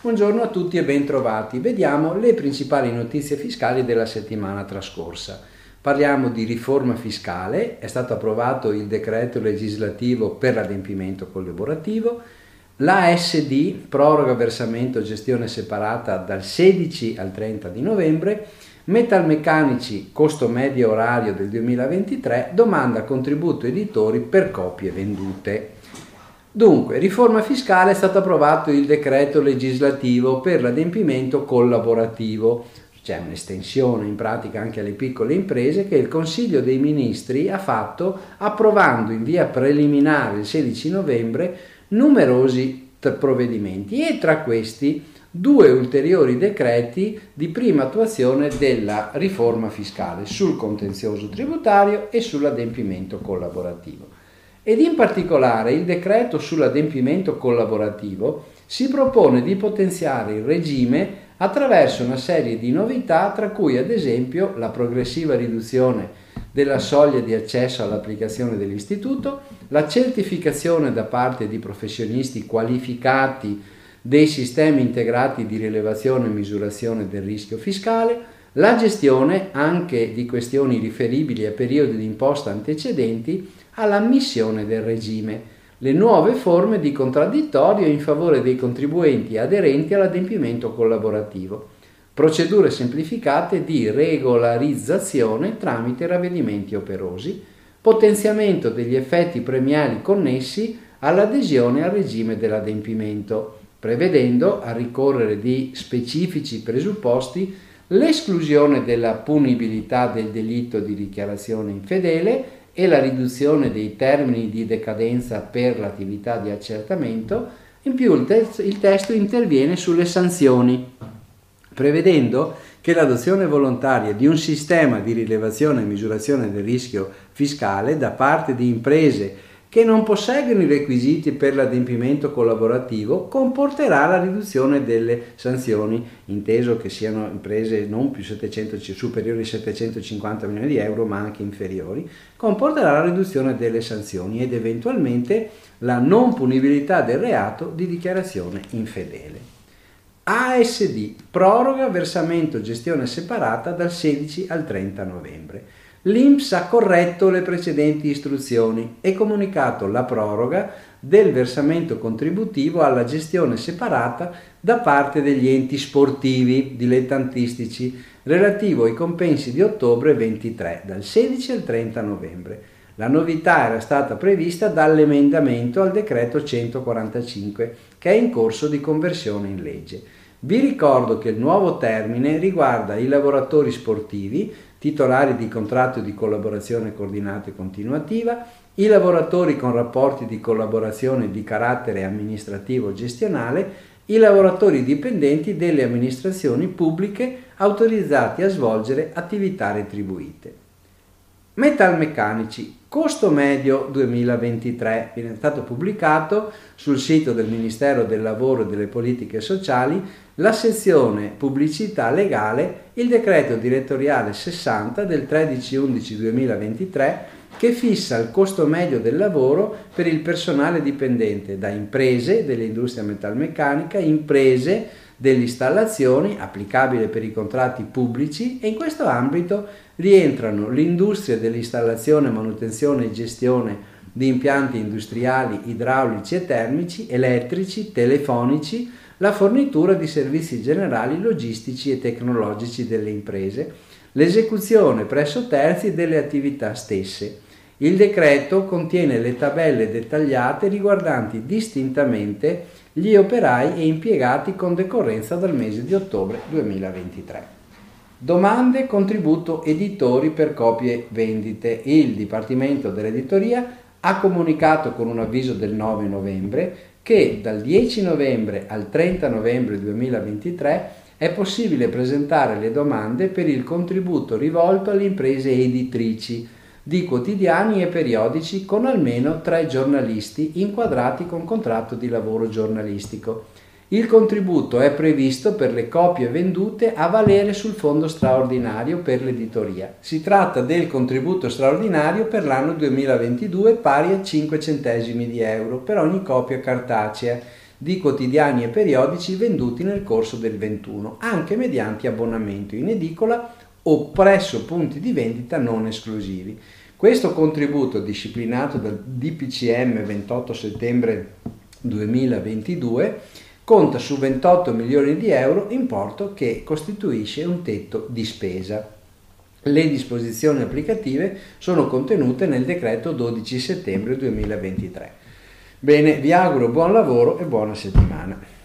Buongiorno a tutti e bentrovati. Vediamo le principali notizie fiscali della settimana trascorsa. Parliamo di riforma fiscale, è stato approvato il decreto legislativo per l'adempimento collaborativo, l'ASD proroga versamento gestione separata dal 16 al 30 di novembre, Metalmeccanici costo medio orario del 2023 domanda contributo editori per copie vendute. Dunque, riforma fiscale è stato approvato il decreto legislativo per l'adempimento collaborativo. C'è un'estensione in pratica anche alle piccole imprese che il Consiglio dei Ministri ha fatto approvando in via preliminare il 16 novembre numerosi provvedimenti e tra questi due ulteriori decreti di prima attuazione della riforma fiscale sul contenzioso tributario e sull'adempimento collaborativo ed in particolare il decreto sull'adempimento collaborativo si propone di potenziare il regime attraverso una serie di novità tra cui ad esempio la progressiva riduzione della soglia di accesso all'applicazione dell'istituto, la certificazione da parte di professionisti qualificati dei sistemi integrati di rilevazione e misurazione del rischio fiscale, la gestione anche di questioni riferibili a periodi di imposta antecedenti all'ammissione del regime, le nuove forme di contraddittorio in favore dei contribuenti aderenti all'adempimento collaborativo, procedure semplificate di regolarizzazione tramite ravvedimenti operosi, potenziamento degli effetti premiali connessi all'adesione al regime dell'adempimento, prevedendo, a ricorrere di specifici presupposti, l'esclusione della punibilità del delitto di dichiarazione infedele e la riduzione dei termini di decadenza per l'attività di accertamento, in più il, te- il testo interviene sulle sanzioni, prevedendo che l'adozione volontaria di un sistema di rilevazione e misurazione del rischio fiscale da parte di imprese che non posseggono i requisiti per l'adempimento collaborativo comporterà la riduzione delle sanzioni, inteso che siano imprese non più 700, superiori ai 750 milioni di euro ma anche inferiori, comporterà la riduzione delle sanzioni ed eventualmente la non punibilità del reato di dichiarazione infedele. ASD proroga versamento gestione separata dal 16 al 30 novembre l'INPS ha corretto le precedenti istruzioni e comunicato la proroga del versamento contributivo alla gestione separata da parte degli enti sportivi dilettantistici relativo ai compensi di ottobre 23 dal 16 al 30 novembre. La novità era stata prevista dall'emendamento al decreto 145 che è in corso di conversione in legge. Vi ricordo che il nuovo termine riguarda i lavoratori sportivi titolari di contratto di collaborazione coordinata e continuativa, i lavoratori con rapporti di collaborazione di carattere amministrativo gestionale, i lavoratori dipendenti delle amministrazioni pubbliche autorizzati a svolgere attività retribuite. Metalmeccanici, costo medio 2023, viene stato pubblicato sul sito del Ministero del Lavoro e delle Politiche Sociali la sezione pubblicità legale, il decreto direttoriale 60 del 13-11-2023 che fissa il costo medio del lavoro per il personale dipendente da imprese dell'industria metalmeccanica, imprese delle installazioni applicabile per i contratti pubblici e in questo ambito rientrano l'industria dell'installazione, manutenzione e gestione di impianti industriali idraulici e termici, elettrici, telefonici, la fornitura di servizi generali logistici e tecnologici delle imprese, l'esecuzione presso terzi delle attività stesse. Il decreto contiene le tabelle dettagliate riguardanti distintamente gli operai e impiegati con decorrenza dal mese di ottobre 2023. Domande contributo editori per copie vendite. Il Dipartimento dell'Editoria ha comunicato con un avviso del 9 novembre che dal 10 novembre al 30 novembre 2023 è possibile presentare le domande per il contributo rivolto alle imprese editrici di quotidiani e periodici con almeno tre giornalisti inquadrati con contratto di lavoro giornalistico Il contributo è previsto per le copie vendute a valere sul fondo straordinario per l'editoria. Si tratta del contributo straordinario per l'anno 2022 pari a 5 centesimi di euro per ogni copia cartacea di quotidiani e periodici venduti nel corso del 21, anche mediante abbonamento in edicola o presso punti di vendita non esclusivi. Questo contributo disciplinato dal DPCM 28 settembre 2022 conta su 28 milioni di euro, importo che costituisce un tetto di spesa. Le disposizioni applicative sono contenute nel decreto 12 settembre 2023. Bene, vi auguro buon lavoro e buona settimana.